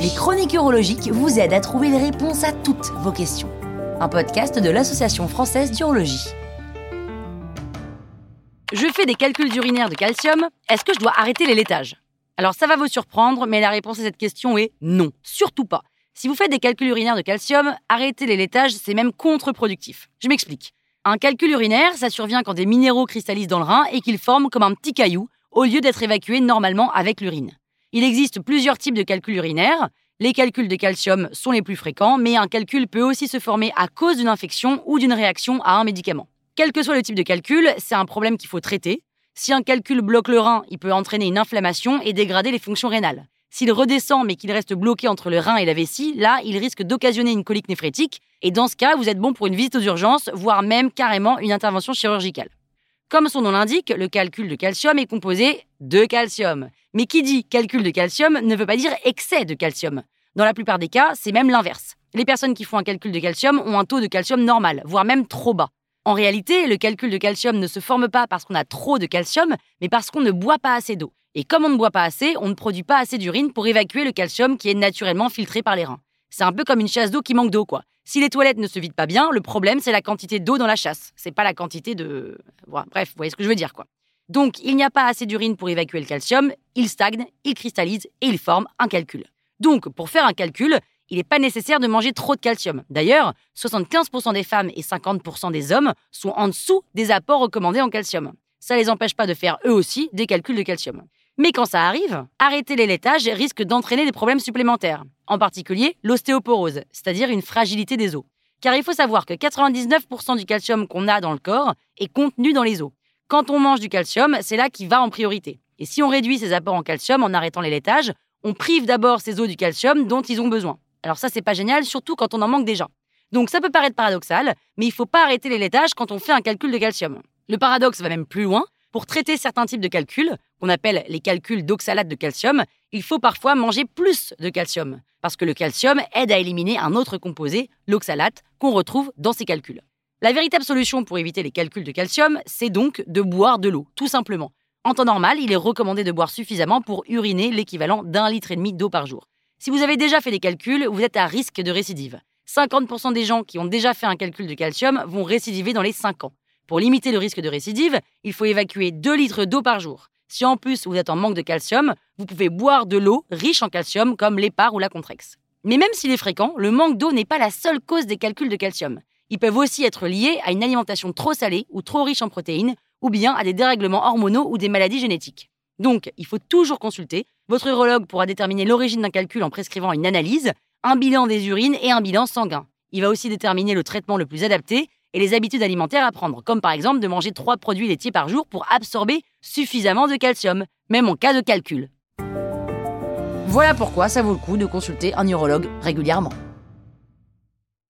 Les chroniques urologiques vous aident à trouver les réponses à toutes vos questions. Un podcast de l'Association française d'urologie. Je fais des calculs urinaires de calcium, est-ce que je dois arrêter les laitages? Alors ça va vous surprendre, mais la réponse à cette question est non, surtout pas. Si vous faites des calculs urinaires de calcium, arrêter les laitages, c'est même contre-productif. Je m'explique. Un calcul urinaire, ça survient quand des minéraux cristallisent dans le rein et qu'ils forment comme un petit caillou, au lieu d'être évacués normalement avec l'urine. Il existe plusieurs types de calculs urinaires. Les calculs de calcium sont les plus fréquents, mais un calcul peut aussi se former à cause d'une infection ou d'une réaction à un médicament. Quel que soit le type de calcul, c'est un problème qu'il faut traiter. Si un calcul bloque le rein, il peut entraîner une inflammation et dégrader les fonctions rénales. S'il redescend mais qu'il reste bloqué entre le rein et la vessie, là, il risque d'occasionner une colique néphrétique. Et dans ce cas, vous êtes bon pour une visite aux urgences, voire même carrément une intervention chirurgicale. Comme son nom l'indique, le calcul de calcium est composé de calcium. Mais qui dit calcul de calcium ne veut pas dire excès de calcium. Dans la plupart des cas, c'est même l'inverse. Les personnes qui font un calcul de calcium ont un taux de calcium normal, voire même trop bas. En réalité, le calcul de calcium ne se forme pas parce qu'on a trop de calcium, mais parce qu'on ne boit pas assez d'eau. Et comme on ne boit pas assez, on ne produit pas assez d'urine pour évacuer le calcium qui est naturellement filtré par les reins. C'est un peu comme une chasse d'eau qui manque d'eau, quoi. Si les toilettes ne se vident pas bien, le problème c'est la quantité d'eau dans la chasse. C'est pas la quantité de. bref, vous voyez ce que je veux dire, quoi. Donc, il n'y a pas assez d'urine pour évacuer le calcium, il stagne, il cristallise et il forme un calcul. Donc, pour faire un calcul, il n'est pas nécessaire de manger trop de calcium. D'ailleurs, 75% des femmes et 50% des hommes sont en dessous des apports recommandés en calcium. Ça ne les empêche pas de faire eux aussi des calculs de calcium. Mais quand ça arrive, arrêter les laitages risque d'entraîner des problèmes supplémentaires, en particulier l'ostéoporose, c'est-à-dire une fragilité des os. Car il faut savoir que 99% du calcium qu'on a dans le corps est contenu dans les os. Quand on mange du calcium, c'est là qu'il va en priorité. Et si on réduit ses apports en calcium en arrêtant les laitages, on prive d'abord ces os du calcium dont ils ont besoin. Alors ça, c'est pas génial, surtout quand on en manque déjà. Donc ça peut paraître paradoxal, mais il faut pas arrêter les laitages quand on fait un calcul de calcium. Le paradoxe va même plus loin, pour traiter certains types de calculs, qu'on appelle les calculs d'oxalate de calcium, il faut parfois manger plus de calcium, parce que le calcium aide à éliminer un autre composé, l'oxalate, qu'on retrouve dans ces calculs. La véritable solution pour éviter les calculs de calcium, c'est donc de boire de l'eau, tout simplement. En temps normal, il est recommandé de boire suffisamment pour uriner l'équivalent d'un litre et demi d'eau par jour. Si vous avez déjà fait des calculs, vous êtes à risque de récidive. 50% des gens qui ont déjà fait un calcul de calcium vont récidiver dans les 5 ans. Pour limiter le risque de récidive, il faut évacuer 2 litres d'eau par jour. Si en plus vous êtes en manque de calcium, vous pouvez boire de l'eau riche en calcium comme l'épar ou la contrex. Mais même s'il est fréquent, le manque d'eau n'est pas la seule cause des calculs de calcium. Ils peuvent aussi être liés à une alimentation trop salée ou trop riche en protéines, ou bien à des dérèglements hormonaux ou des maladies génétiques. Donc, il faut toujours consulter. Votre urologue pourra déterminer l'origine d'un calcul en prescrivant une analyse, un bilan des urines et un bilan sanguin. Il va aussi déterminer le traitement le plus adapté et les habitudes alimentaires à prendre, comme par exemple de manger trois produits laitiers par jour pour absorber suffisamment de calcium, même en cas de calcul. Voilà pourquoi ça vaut le coup de consulter un urologue régulièrement.